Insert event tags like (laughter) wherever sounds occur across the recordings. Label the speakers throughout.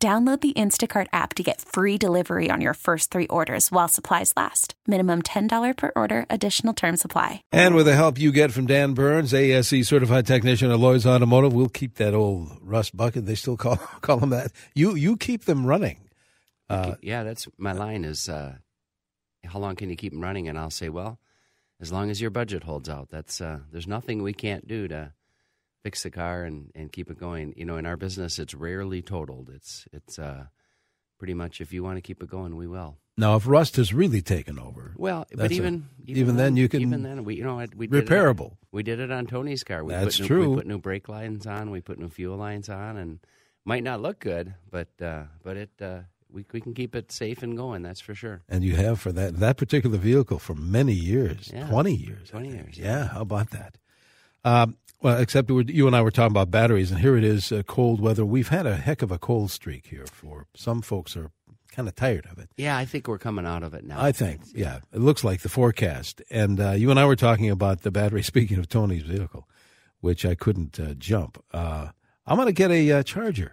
Speaker 1: Download the Instacart app to get free delivery on your first three orders while supplies last. Minimum $10 per order, additional term supply.
Speaker 2: And with the help you get from Dan Burns, ASE certified technician at Lloyd's Automotive, we'll keep that old rust bucket. They still call (laughs) call them that. You you keep them running.
Speaker 3: Uh, yeah, that's my line is uh, how long can you keep them running? And I'll say, well, as long as your budget holds out. That's uh, there's nothing we can't do to fix the car and, and keep it going. You know, in our business, it's rarely totaled. It's it's uh, pretty much if you want to keep it going, we will.
Speaker 2: Now, if rust has really taken over,
Speaker 3: well, but even,
Speaker 2: a, even even, then, you can
Speaker 3: even then we you know we
Speaker 2: repairable.
Speaker 3: It, we did it on Tony's car. We
Speaker 2: That's
Speaker 3: put new,
Speaker 2: true.
Speaker 3: We put new brake lines on. We put new fuel lines on, and might not look good, but uh, but it. Uh, we, we can keep it safe and going. That's for sure.
Speaker 2: And you have for that that particular vehicle for many years,
Speaker 3: Yeah.
Speaker 2: twenty years,
Speaker 3: Twenty years.
Speaker 2: Yeah, how about that? Um, well, except you and I were talking about batteries, and here it is, uh, cold weather. We've had a heck of a cold streak here. For some folks, are kind of tired of it.
Speaker 3: Yeah, I think we're coming out of it now.
Speaker 2: I think, yeah, it looks like the forecast. And uh, you and I were talking about the battery. (laughs) Speaking of Tony's vehicle, which I couldn't uh, jump, uh, I'm going to get a uh, charger.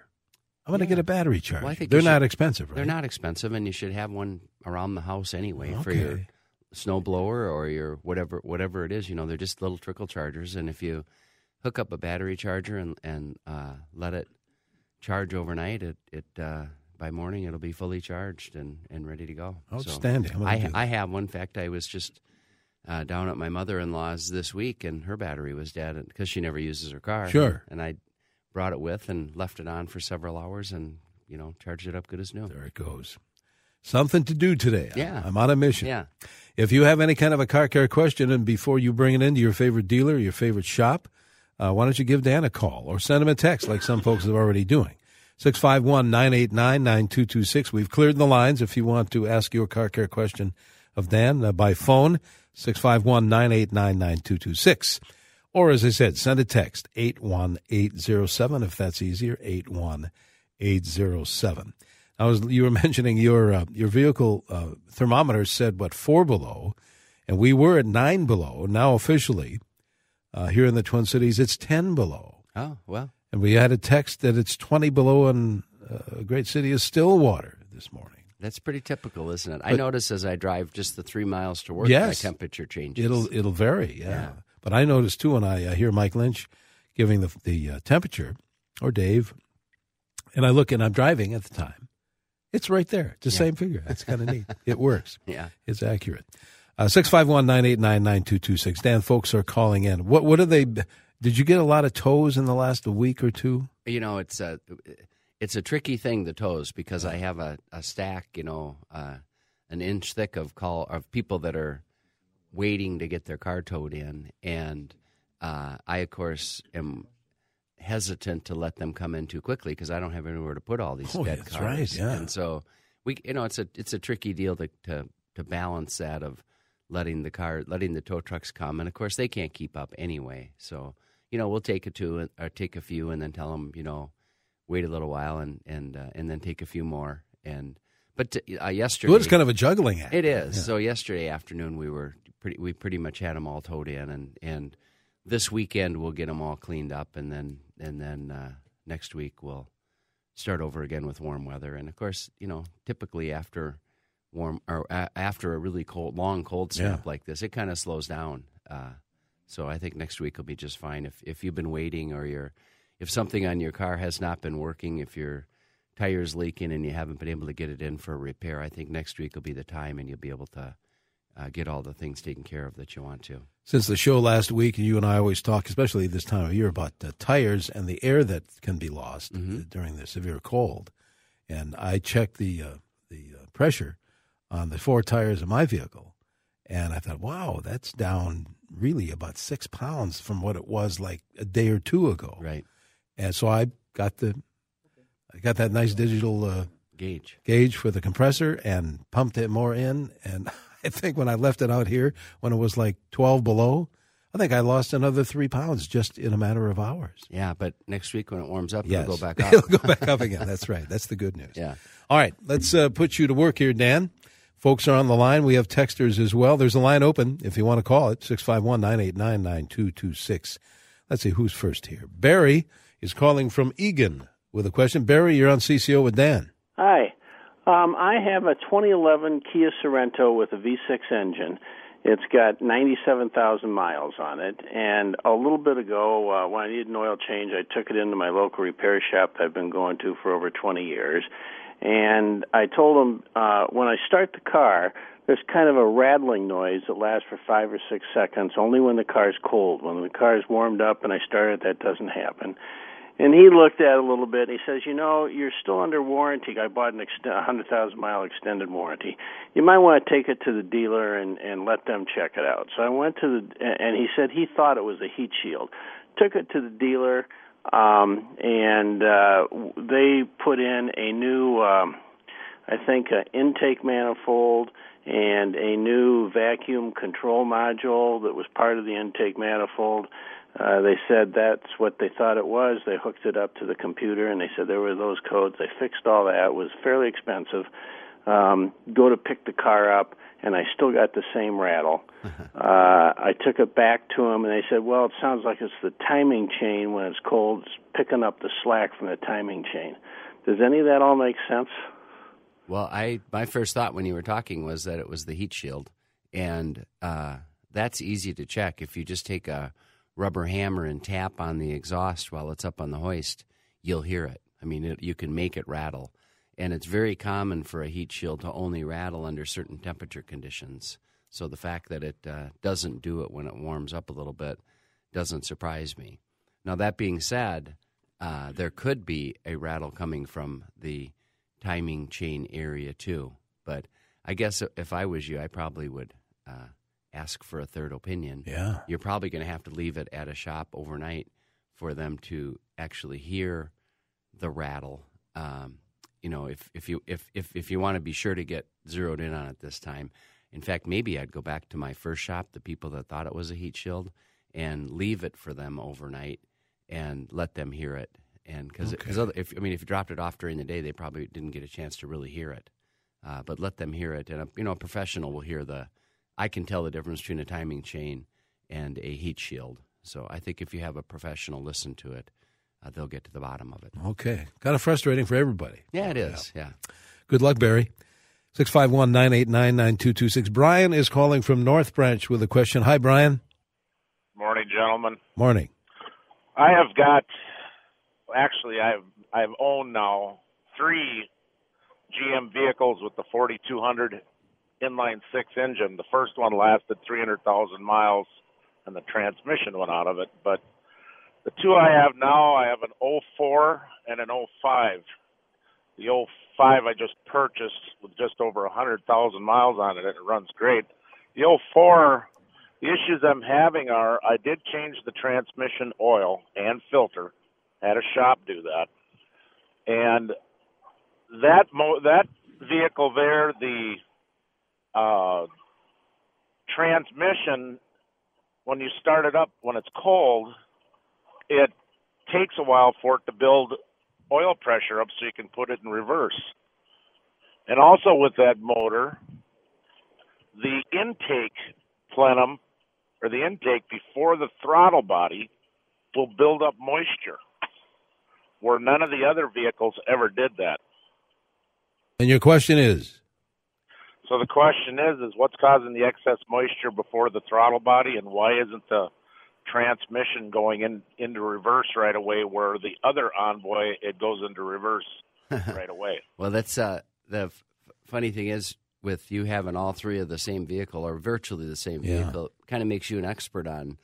Speaker 2: I'm going to
Speaker 3: Yeah.
Speaker 2: get a battery charger.
Speaker 3: Well,
Speaker 2: They're not
Speaker 3: should-
Speaker 2: expensive, right?
Speaker 3: They're not expensive, and you should have one around the house anyway for your
Speaker 2: Okay.
Speaker 3: snow blower or your whatever whatever it is. You know, they're just little trickle chargers, and if you hook up a battery charger and and uh, let it charge overnight, it it uh, by morning it'll be fully charged and, and ready to go.
Speaker 2: Outstanding. I'm
Speaker 3: I. I have one. In fact, I was just uh, down at my mother in law's this week, and her battery was dead because she never uses her car.
Speaker 2: Sure.
Speaker 3: and I brought it with and left it on for several hours, and you know charged it up good as new.
Speaker 2: There it goes. Something to do today.
Speaker 3: Yeah.
Speaker 2: I'm on a mission.
Speaker 3: Yeah.
Speaker 2: If you have any kind of a car care question, and before you bring it into your favorite dealer, your favorite shop, uh, why don't you give Dan a call or send him a text like some folks are already doing? 651 989 9226. We've cleared the lines if you want to ask your car care question of Dan uh, by phone, 651 989 9226. Or, as I said, send a text, 81807, if that's easier, 81807. I was you were (laughs) mentioning your uh, your vehicle uh, thermometer said what four below, and we were at nine below. Now officially, uh, here in the Twin Cities, it's ten below,
Speaker 3: Oh well.
Speaker 2: and we had a text that it's twenty below in uh, a great city of Stillwater this morning.
Speaker 3: That's pretty typical, isn't it? I notice as I drive just the three miles to work,
Speaker 2: Yes.
Speaker 3: my temperature changes.
Speaker 2: It'll it'll vary, yeah.
Speaker 3: Yeah.
Speaker 2: But I notice too when I uh, hear Mike Lynch giving the the uh, temperature, or Dave, and I look and I'm driving at the time. It's right there. It's the
Speaker 3: Yeah.
Speaker 2: same figure. That's kind of neat. (laughs) It works.
Speaker 3: yeah.
Speaker 2: It's accurate. Uh, Six five one nine eight nine nine two two six. Dan, folks are calling in. What what are they? Did you get a lot of tows in the last week or two?
Speaker 3: You know, it's a it's a tricky thing the tows because I have a, a stack, you know, uh, an inch thick of call of people that are waiting to get their car towed in, and uh, I of course am hesitant to let them come in too quickly because I don't have anywhere to put all these
Speaker 2: Oh,
Speaker 3: dead
Speaker 2: that's
Speaker 3: cars.
Speaker 2: right, yeah.
Speaker 3: And so we, you know, it's a it's a tricky deal to to to balance that of letting the car letting the tow trucks come, and of course they can't keep up anyway. So you know, we'll take a two or take a few, and then tell them, you know, wait a little while, and and uh, and then take a few more. And but uh, yesterday,
Speaker 2: Well, it's kind of a juggling act.
Speaker 3: it is. So yesterday afternoon we were pretty. We pretty much had them all towed in, and and this weekend we'll get them all cleaned up, and then and then uh, next week we'll start over again with warm weather. And of course, you know, typically after warm or a after a really cold, long cold snap
Speaker 2: Yeah.
Speaker 3: like this, it kind of slows down. Uh, so I think next week will be just fine. If if you've been waiting or you're if something on your car has not been working, if your tire's leaking and you haven't been able to get it in for a repair, I think next week will be the time and you'll be able to uh, get all the things taken care of that you want to.
Speaker 2: Since the show last week, you and I always talk, especially this time of year, about uh, tires and the air that can be lost
Speaker 3: Mm-hmm.
Speaker 2: during the severe cold. And I checked the uh, the uh, pressure on the four tires of my vehicle, and I thought, wow, that's down really about six pounds from what it was like a day or two ago.
Speaker 3: Right.
Speaker 2: And so I got the I got that nice digital uh,
Speaker 3: Gauge.
Speaker 2: gauge for the compressor and pumped it more in. And (laughs) I think when I left it out here, when it was like 12 below, I think I lost another three pounds just in a matter of hours.
Speaker 3: Yeah, but next week when it warms up,
Speaker 2: Yes.
Speaker 3: it'll go back (laughs) up.
Speaker 2: It'll go back up again. That's right. That's the good news.
Speaker 3: Yeah.
Speaker 2: All right. Let's uh, put you to work here, Dan. Folks are on the line. We have texters as well. There's a line open if you want to call it 651 989 9226. Let's see who's first here. Barry is calling from Eagan with a question. Barry, you're on CCO with Dan.
Speaker 4: Hi. Um, I have a 2011 Kia Sorento with a V6 engine. It's got 97,000 miles on it. And a little bit ago, uh, when I needed an oil change, I took it into my local repair shop that I've been going to for over 20 years. And I told them uh, when I start the car, there's kind of a rattling noise that lasts for five or six seconds, only when the car's cold. When the car's warmed up and I start it, that doesn't happen. And he looked at it a little bit. And he says, "You know, you're still under warranty. I bought an ext- a hundred thousand mile extended warranty. You might want to take it to the dealer and and let them check it out." So I went to the, and he said he thought it was a heat shield. Took it to the dealer, um, and uh, they put in a new, um, I think, intake manifold and a new vacuum control module that was part of the intake manifold. Uh, they said that's what they thought it was. They hooked it up to the computer, and they said there were those codes. They fixed all that. It was fairly expensive. Um, go to pick the car up, and I still got the same rattle. (laughs) Uh, I took it back to them, and they said, "Well, it sounds like it's the timing chain when it's cold, it's picking up the slack from the timing chain." Does any of that all make sense?
Speaker 3: Well, I my first thought when you were talking was that it was the heat shield, and uh, that's easy to check if you just take a rubber hammer and tap on the exhaust while it's up on the hoist. You'll hear it. I mean, it, you can make it rattle, and it's very common for a heat shield to only rattle under certain temperature conditions. So the fact that it uh, doesn't do it when it warms up a little bit doesn't surprise me. Now that being said, uh, there could be a rattle coming from the timing chain area too. But I guess if I was you, I probably would uh, ask for a third opinion.
Speaker 2: Yeah.
Speaker 3: You're probably going to have to leave it at a shop overnight for them to actually hear the rattle. Um, you know, if, if you if, if if you want to be sure to get zeroed in on it this time. In fact, maybe I'd go back to my first shop, the people that thought it was a heat shield, and leave it for them overnight and let them hear it. And because
Speaker 2: Okay.
Speaker 3: if I mean, if you dropped it off during the day, they probably didn't get a chance to really hear it. Uh, but let them hear it, and a, you know, a professional will hear the. I can tell the difference between a timing chain and a heat shield. So I think if you have a professional listen to it, uh, they'll get to the bottom of it.
Speaker 2: Okay. Kind of frustrating for everybody.
Speaker 3: Yeah, it is. Yeah.
Speaker 2: Good luck, Barry. 651 989 9226. Brian is calling from North Branch with a question. Hi, Brian.
Speaker 5: Morning, gentlemen.
Speaker 2: Morning.
Speaker 5: I have got actually I've I've owned now three GM vehicles with the 4200 inline six engine. The first one lasted 300,000 miles, and the transmission went out of it. But the two I have now, I have an 04 and an 05. The 05 I just purchased with just over 100,000 miles on it, and it runs great. The 04 the issues I'm having are I did change the transmission oil and filter, had a shop do that, and that mo- that vehicle there, the uh, transmission, when you start it up when it's cold, it takes a while for it to build oil pressure up so you can put it in reverse. And also with that motor, the intake plenum or the intake before the throttle body will build up moisture where none of the other vehicles ever did that.
Speaker 2: And your question is?
Speaker 5: So the question is is what's causing the excess moisture before the throttle body and why isn't the transmission going in into reverse right away where the other envoy it goes into reverse (laughs) right away.
Speaker 3: Well, that's uh, the f- funny thing is with you having all three of the same vehicle or virtually the same
Speaker 2: Yeah.
Speaker 3: vehicle, kind of makes you an expert on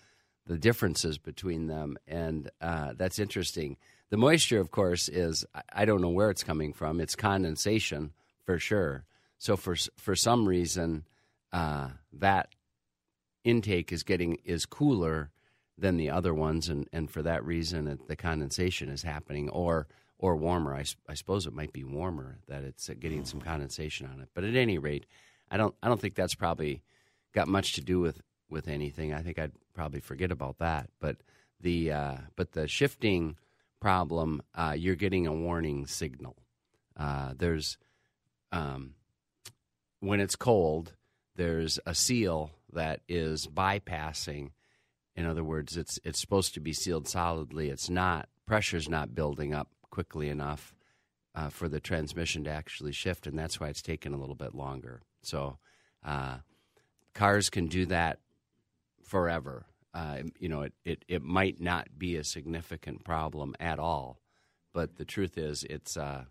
Speaker 3: the differences between them, and uh, that's interesting. The moisture, of course, is I- I don't know where it's coming from. It's condensation for sure. So for for some reason, uh, that intake is getting is cooler than the other ones, and, and for that reason, it, the condensation is happening, or or warmer. I, I suppose it might be warmer that it's uh, getting some condensation on it. But at any rate, I don't I don't think that's probably got much to do with with anything. I think I'd probably forget about that. But the uh, but the shifting problem, uh, you're getting a warning signal. Uh, there's um, when it's cold, there's a seal that is bypassing. In other words, it's it's supposed to be sealed solidly. It's not. Pressure's not building up quickly enough uh, for the transmission to actually shift, and that's why it's taken a little bit longer. So, uh, cars can do that forever. Uh, you know, it, it, it might not be a significant problem at all, but the truth is, it's uh,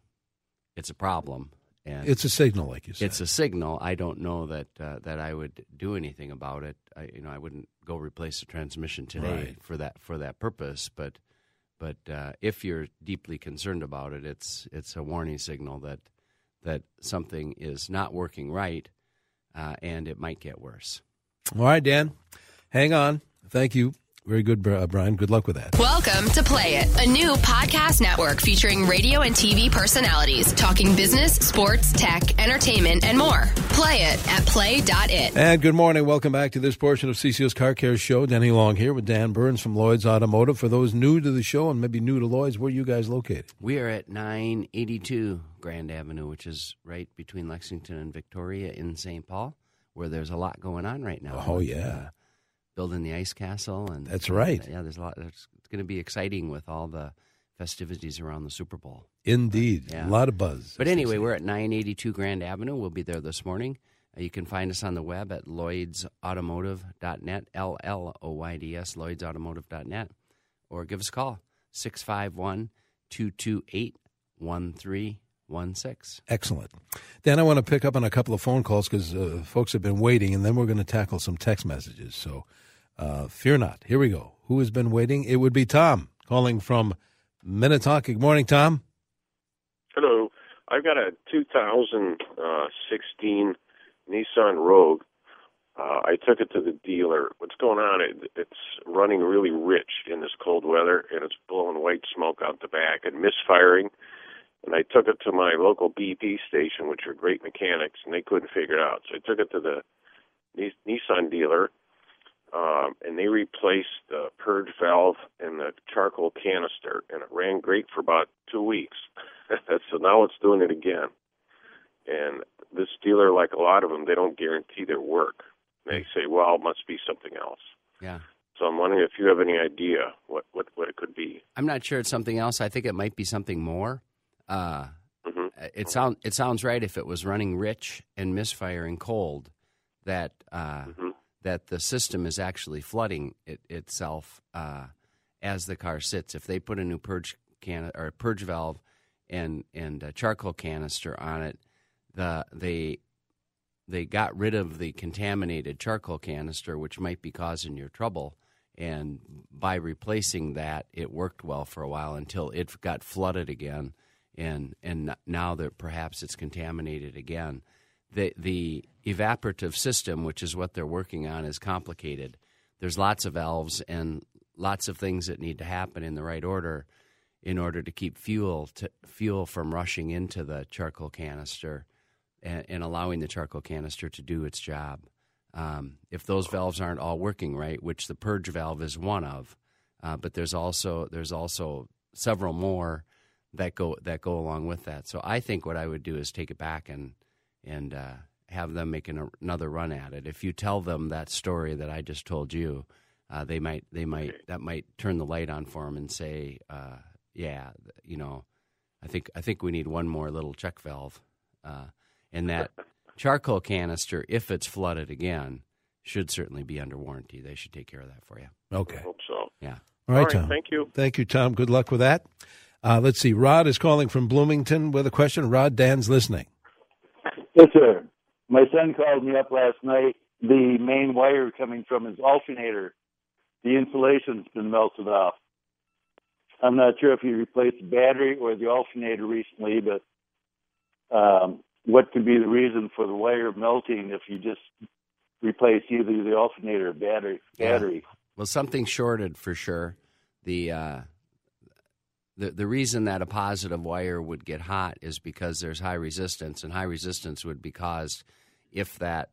Speaker 3: it's a problem, and
Speaker 2: It's a signal, like you said.
Speaker 3: it's a signal. I don't know that uh, that I would do anything about it. I, you know, I wouldn't go replace the transmission today
Speaker 2: Right.
Speaker 3: for that for that purpose. But but uh, if you're deeply concerned about it, it's it's a warning signal that that something is not working right, uh, and it might get worse.
Speaker 2: All right, Dan, hang on. Thank you. Very good, uh, Brian. Good luck with that.
Speaker 6: Welcome to Play It, a new podcast network featuring radio and TV personalities talking business, sports, tech, entertainment, and more. Play it at play.it.
Speaker 2: And good morning. Welcome back to this portion of CCO's Car Care Show. Denny Long here with Dan Burns from Lloyd's Automotive. For those new to the show and maybe new to Lloyd's, where are you guys located?
Speaker 3: We are at 982 Grand Avenue, which is right between Lexington and Victoria in St. Paul, where there's a lot going on right now.
Speaker 2: Oh,
Speaker 3: with,
Speaker 2: yeah.
Speaker 3: uh, building the ice castle, and
Speaker 2: That's right.
Speaker 3: yeah, there's a lot. It's going to be exciting with all the festivities around the Super Bowl.
Speaker 2: Indeed.
Speaker 3: Yeah.
Speaker 2: A lot of buzz.
Speaker 3: But anyway, we're at 982 Grand Avenue. We'll be there this morning. Uh, you can find us on the web at lloydsautomotive.net, L L O Y D S, lloydsautomotive.net, or give us a call, 651 228 1316.
Speaker 2: Excellent. Dan, I want to pick up on a couple of phone calls because uh, folks have been waiting, and then we're going to tackle some text messages. So uh, fear not. Here we go. Who has been waiting? It would be Tom calling from Minnetonka. Good morning, Tom.
Speaker 7: Hello. I've got a 2016 Nissan Rogue. Uh, I took it to the dealer. What's going on? It, it's running really rich in this cold weather, and it's blowing white smoke out the back and misfiring. And I took it to my local BP station, which are great mechanics, and they couldn't figure it out. So I took it to the Nissan dealer, um, and they replaced the purge valve and the charcoal canister, and it ran great for about two weeks. (laughs) so now it's doing it again. And this dealer, like a lot of them, they don't guarantee their work. They say, well, it must be something else.
Speaker 3: Yeah.
Speaker 7: So I'm wondering if you have any idea what, what, what it could be.
Speaker 3: I'm not sure it's something else. I think it might be something more. Uh,
Speaker 7: hmm
Speaker 3: it sound it sounds right if it was running rich and misfiring cold that uh,
Speaker 7: Mhm.
Speaker 3: That the system is actually flooding it, itself uh, as the car sits. If they put a new purge can or purge valve and and charcoal canister on it, the they they got rid of the contaminated charcoal canister, which might be causing your trouble. And by replacing that, it worked well for a while until it got flooded again, and and now that perhaps it's contaminated again. The the evaporative system, which is what they're working on, is complicated. There's lots of valves and lots of things that need to happen in the right order in order to keep fuel to fuel from rushing into the charcoal canister and, and allowing the charcoal canister to do its job. Um, if those valves aren't all working right, which the purge valve is one of, uh, but there's also there's also several more that go that go along with that. So I think what I would do is take it back and and uh, have them make an, another run at it. If you tell them that story that I just told you, uh, they might they might that might turn the light on for them and say, uh, yeah, you know, I think I think we need one more little check valve, uh, and that (laughs) charcoal canister, if it's flooded again, should certainly be under warranty. They should take care of that for you.
Speaker 2: Okay.
Speaker 7: I hope so.
Speaker 3: Yeah.
Speaker 2: All right,
Speaker 7: All right,
Speaker 2: Tom.
Speaker 7: thank you.
Speaker 2: Thank you, Tom. Good luck with that. Uh, let's see. Rod is calling from Bloomington with a question. Rod, Dan's listening.
Speaker 8: Yes, sir. My son called me up last night. The main wire coming from his alternator, the insulation's been melted off. I'm not sure if he replaced the battery or the alternator recently, but um, what could be the reason for the wire melting if you just replace either the alternator or battery?
Speaker 3: Yeah.
Speaker 8: Battery.
Speaker 3: Well, something shorted for sure. The uh, the the reason that a positive wire would get hot is because there's high resistance, and high resistance would be caused if that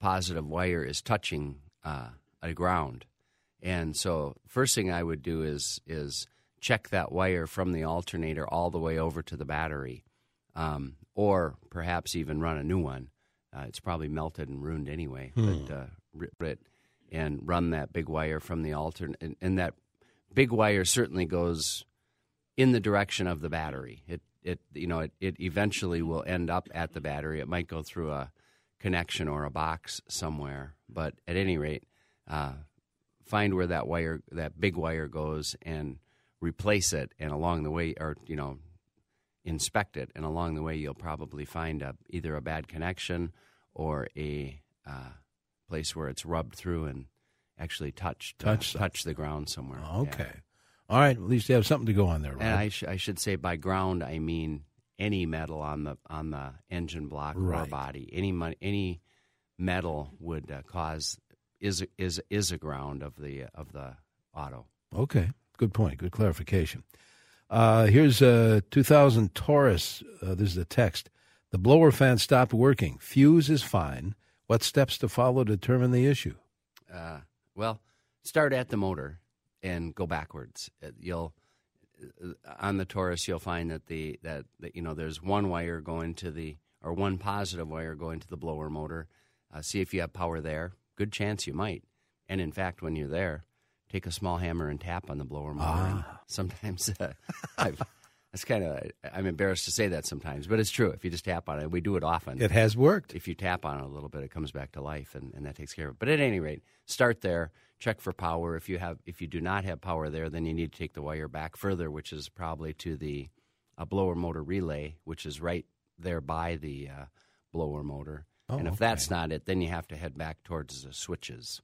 Speaker 3: positive wire is touching uh, a ground. And so, first thing I would do is is check that wire from the alternator all the way over to the battery, um, or perhaps even run a new one. Uh, it's probably melted and ruined anyway,
Speaker 2: Hmm.
Speaker 3: but uh, rip it and run that big wire from the alternate, and, and that big wire certainly goes in the direction of the battery. It it you know it, it eventually will end up at the battery. It might go through a connection or a box somewhere, but at any rate, uh, find where that wire that big wire goes and replace it. And along the way, or you know, inspect it. And along the way, you'll probably find a, either a bad connection or a uh, place where it's rubbed through and actually touched
Speaker 2: Touch
Speaker 3: uh, touched the ground somewhere. Yeah.
Speaker 2: All right. At least you have something to go on there, Rob.
Speaker 3: And I, sh- I should say by ground I mean any metal on the on the engine block or body. Any mon- any metal would uh, cause is is is a ground of the of the auto.
Speaker 2: Okay, good point. Good clarification. Uh, here's a 2000 Taurus. Uh, this is a text. The blower fan stopped working. Fuse is fine. What steps to follow to determine the issue?
Speaker 3: Uh, well, start at the motor and go backwards. Uh, You'll uh, on the Taurus you'll find that the that, that you know there's one wire going to the or one positive wire going to the blower motor. Uh, see if you have power there. Good chance you might. And in fact, when you're there, take a small hammer and tap on the blower motor. And Sometimes uh, (laughs) I've, that's kind of I'm embarrassed to say that sometimes, but it's true. If you just tap on it, we do it often
Speaker 2: It has worked.
Speaker 3: if you tap on it a little bit, it comes back to life, and, and that takes care of it. But at any rate, start there. Check for power. If you have, if you do not have power there, then you need to take the wire back further, which is probably to the uh, blower motor relay, which is right there by the uh, blower motor.
Speaker 2: Oh,
Speaker 3: and if
Speaker 2: okay.
Speaker 3: that's not it, then you have to head back towards the switches,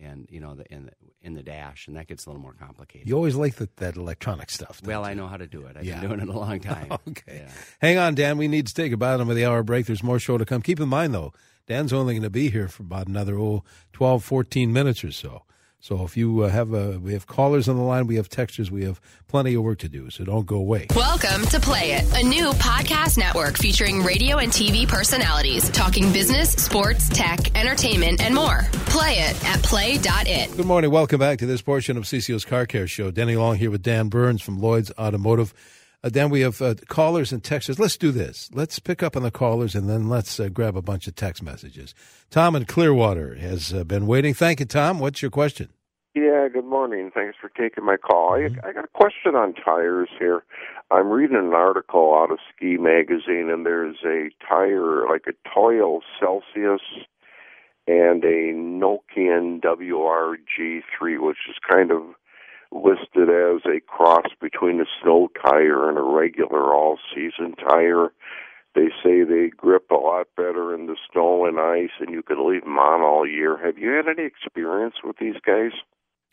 Speaker 3: and you know, the, in the, in the dash, and that gets a little more complicated.
Speaker 2: You always like the, that electronic stuff. don't
Speaker 3: well,
Speaker 2: you?
Speaker 3: I know how to do it. I've
Speaker 2: Yeah.
Speaker 3: been doing it a long (laughs) time.
Speaker 2: Okay.
Speaker 3: Yeah.
Speaker 2: Hang on, Dan. We need to take a bottom of the hour break. There's more show to come. Keep in mind, though, Dan's only going to be here for about another oh, 12, 14 minutes or so. So if you uh, have a, we have callers on the line, we have texters, we have plenty of work to do. So don't go away.
Speaker 6: Welcome to Play It, a new podcast network featuring radio and TV personalities talking business, sports, tech, entertainment, and more. Play it at play.it.
Speaker 2: Good morning. Welcome back to this portion of CCO's Car Care Show. Denny Long here with Dan Burns from Lloyd's Automotive. Uh, Dan, we have uh, callers and texters. Let's do this. Let's pick up on the callers and then let's uh, grab a bunch of text messages. Tom in Clearwater has uh, been waiting. Thank you, Tom. What's your question?
Speaker 7: Yeah, good morning. Thanks for taking my call. I, I got a question on tires here. I'm reading an article out of Ski Magazine, and there's a tire, like a Toyo Celsius and a Nokian WRG3, which is kind of listed as a cross between a snow tire and a regular all-season tire. They say they grip a lot better in the snow and ice, and you can leave them on all year. Have you had any experience with these guys?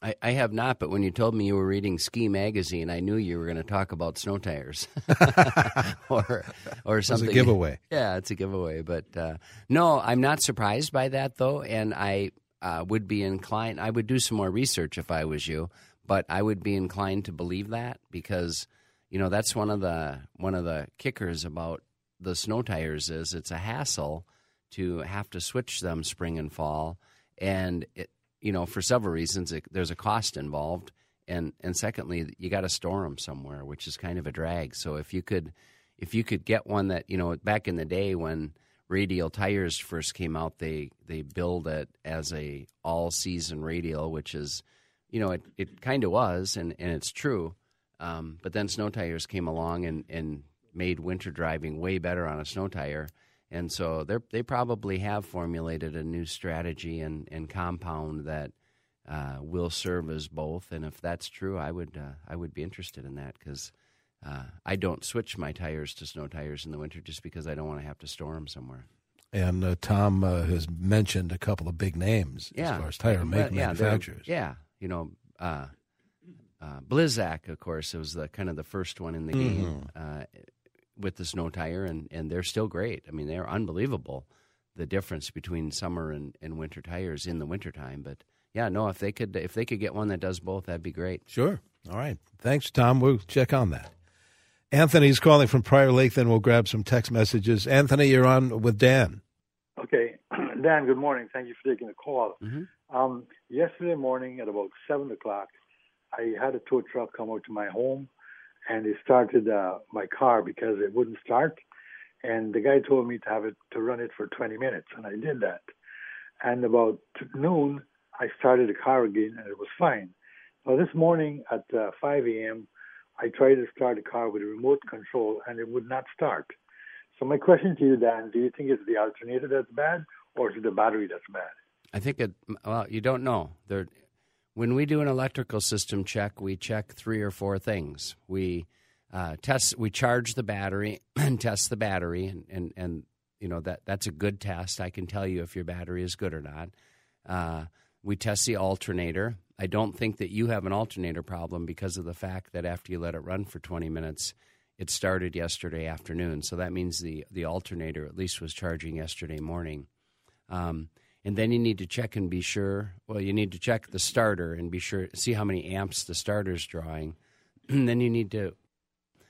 Speaker 3: I, I have not, but when you told me you were reading Ski Magazine, I knew you were going to talk about snow tires, (laughs) or or
Speaker 2: It's a giveaway. (laughs)
Speaker 3: Yeah, it's a giveaway. But uh, no, I'm not surprised by that though, and I uh, would be inclined. I would do some more research if I was you, but I would be inclined to believe that because you know that's one of the one of the kickers about the snow tires is it's a hassle to have to switch them spring and fall, and it you know for several reasons it, there's a cost involved, and and secondly you got to store them somewhere, which is kind of a drag. So if you could if you could get one that you know back in the day when radial tires first came out, they they build it as a all season radial, which is you know it, it kind of was and, and it's true. Um, but then snow tires came along and, and made winter driving way better on a snow tire. And so they they probably have formulated a new strategy and, and compound that uh, will serve as both. And if that's true, I would uh, I would be interested in that because uh, I don't switch my tires to snow tires in the winter just because I don't want to have to store them somewhere.
Speaker 2: And uh, Tom uh, has mentioned a couple of big names
Speaker 3: Yeah,
Speaker 2: as far as tire make
Speaker 3: yeah,
Speaker 2: manufacturers.
Speaker 3: Yeah, you know, uh, uh, Blizzak, of course, was the kind of the first one in the
Speaker 2: Mm-hmm.
Speaker 3: game uh, with the snow tire, and, and they're still great. I mean, they're unbelievable. The difference between summer and, and winter tires in the wintertime, but yeah, no, if they could if they could get one that does both, that'd be great.
Speaker 2: Sure. All right. Thanks, Tom. We'll check on that. Anthony's calling from Prior Lake, then we'll grab some text messages. Anthony, you're on with Dan.
Speaker 9: Okay. (clears throat) Dan, good morning. Thank you for taking the call.
Speaker 3: Mm-hmm.
Speaker 9: Um, yesterday morning at about 7 o'clock, I had a tow truck come out to my home and they started uh, my car because it wouldn't start. And the guy told me to have it to run it for 20 minutes, and I did that. And about noon, I started the car again, and it was fine. Well, this morning at uh, 5 a.m., I tried to start the car with a remote control, and it would not start. So my question to you, Dan, do you think it's the alternator that's bad, or is it the battery that's bad?
Speaker 3: I think it. Well, you don't know. There, when we do an electrical system check, we check three or four things. We uh, test, we charge the battery (clears throat) and test the battery, and, and, and you know that that's a good test. I can tell you if your battery is good or not. Uh, we test the alternator. I don't think that you have an alternator problem because of the fact that after you let it run for 20 minutes, it started yesterday afternoon. So that means the, the alternator at least was charging yesterday morning. Um, and then you need to check and be sure. Well, you need to check the starter and be sure see how many amps the starter's drawing. (clears throat) and then you need to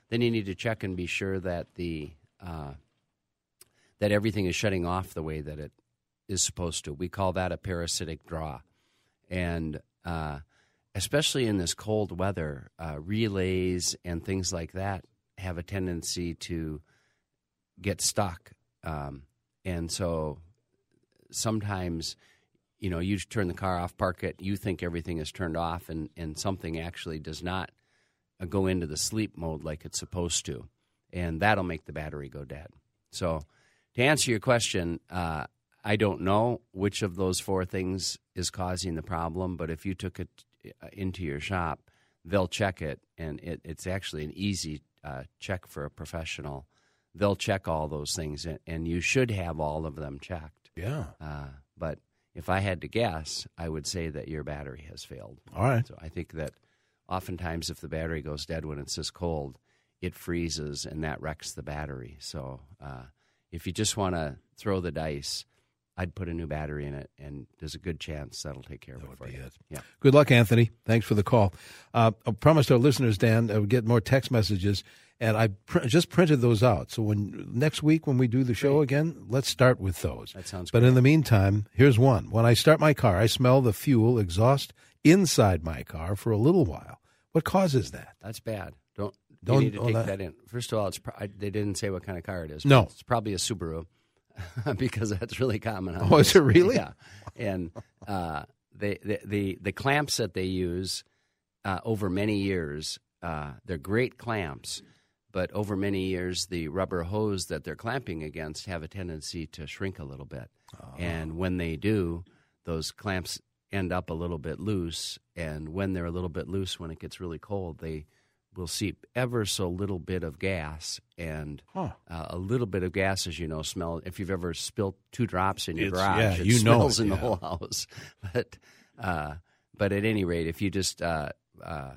Speaker 3: then you need to check and be sure that the uh, that everything is shutting off the way that it is supposed to. We call that a parasitic draw, and uh, especially in this cold weather, uh, relays and things like that have a tendency to get stuck, um, and so sometimes you know you turn the car off park it you think everything is turned off and, and something actually does not uh, go into the sleep mode like it's supposed to and that'll make the battery go dead. So to answer your question uh, i don't know which of those four things is causing the problem but if you took it uh, into your shop they'll check it and it, it's actually an easy uh, check for a professional they'll check all those things and, and you should have all of them checked
Speaker 2: Yeah.
Speaker 3: uh, but if I had to guess, I would say that your battery has failed.
Speaker 2: All right.
Speaker 3: So I think that oftentimes if the battery goes dead when it's this cold, it freezes and that wrecks the battery. So uh, if you just want to throw the dice, I'd put a new battery in it, and there's a good chance that'll take care of
Speaker 2: That
Speaker 3: it
Speaker 2: would
Speaker 3: for you.
Speaker 2: it.
Speaker 3: Yeah.
Speaker 2: Good luck, Anthony. Thanks for the call. Uh, I promised our listeners, Dan, I would get more text messages, and I pr- just printed those out. So when next week when we do the show again, let's start with those.
Speaker 3: That sounds
Speaker 2: But
Speaker 3: great.
Speaker 2: in the meantime, here's one. When I start my car, I smell the fuel exhaust inside my car for a little while. What causes that?
Speaker 3: That's bad. Don't
Speaker 2: Don't-
Speaker 3: you need to take
Speaker 2: that-
Speaker 3: that, in. First of all, it's pro- I, they didn't say what kind of car it is.
Speaker 2: No.
Speaker 3: it's probably a Subaru (laughs) because that's really common. on
Speaker 2: Oh, is it really?
Speaker 3: Yeah, and uh, they, the, the the clamps that they use uh, over many years, uh, they're great clamps. But over many years, the rubber hose that they're clamping against have a tendency to shrink a little bit. And when they do, those clamps end up a little bit loose. And when they're a little bit loose, when it gets really cold, they will seep ever so little bit of gas. And
Speaker 2: Huh.
Speaker 3: uh, a little bit of gas, as you know, smell. If you've ever spilled two drops in your
Speaker 2: It's-
Speaker 3: garage,
Speaker 2: yeah,
Speaker 3: it
Speaker 2: you know
Speaker 3: smells
Speaker 2: it,
Speaker 3: in the whole house. (laughs) But uh, but at any rate, if you just uh, uh,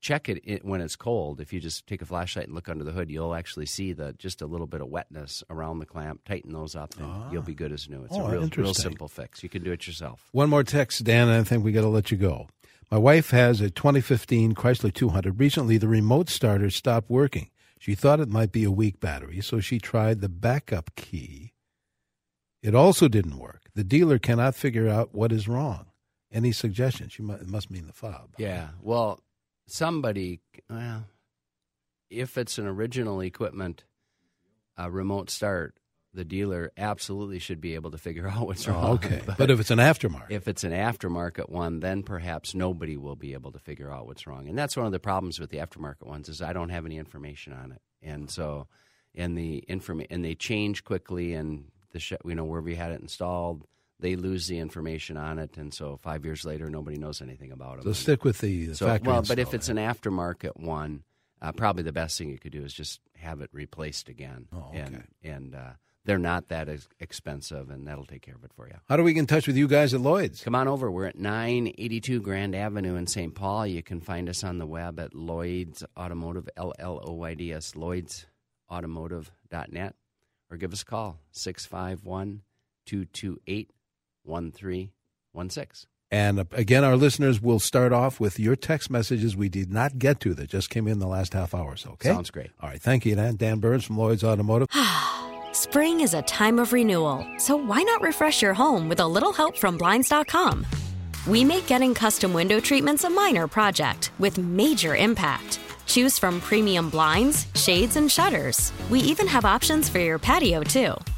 Speaker 3: check it when it's cold, if you just take a flashlight and look under the hood, you'll actually see the just a little bit of wetness around the clamp. Tighten those up, and ah. you'll be good as new. It's
Speaker 2: Oh,
Speaker 3: a real, real simple fix. You can do it yourself.
Speaker 2: One more text, Dan, and I think we got to let you go. My wife has a 2015 Chrysler 200. Recently, the remote starter stopped working. She thought it might be a weak battery, so she tried the backup key. It also didn't work. The dealer cannot figure out what is wrong. Any suggestions? Must, it must mean the fob.
Speaker 3: Yeah. Well, somebody, well, if it's an original equipment, a remote start, the dealer absolutely should be able to figure (laughs) out what's oh, wrong.
Speaker 2: Oh, okay. But if it's an aftermarket,
Speaker 3: if it's an aftermarket one, then perhaps nobody will be able to figure out what's wrong. And that's one of the problems with the aftermarket ones is I don't have any information on it, and so and the informa- and they change quickly, and the sh- you know wherever you had it installed, they lose the information on it, and so five years later, nobody knows anything about it.
Speaker 2: so stick with the
Speaker 3: So,
Speaker 2: factory.
Speaker 3: well, but if it's an aftermarket one, uh, probably the best thing you could do is just have it replaced again.
Speaker 2: Oh,
Speaker 3: And
Speaker 2: okay.
Speaker 3: and uh, they're not that expensive, and that'll take care of it for you.
Speaker 2: How do we get in touch with you guys at Lloyd's?
Speaker 3: Come on over. We're at 982 Grand Avenue in St. Paul. You can find us on the web at Lloyd's Automotive, L L O Y D S, lloydsautomotive.net, or give us a call, 651 228 1316.
Speaker 2: And uh, again, our listeners will start off with your text messages we did not get to that just came in the last half hour. So, okay?
Speaker 3: Sounds great.
Speaker 2: All right. Thank you, Dan. Dan Burns from Lloyd's Automotive. (sighs)
Speaker 10: Spring is a time of renewal, so why not refresh your home with a little help from Blinds.com? We make getting custom window treatments a minor project with major impact. Choose from premium blinds, shades, and shutters. We even have options for your patio, too.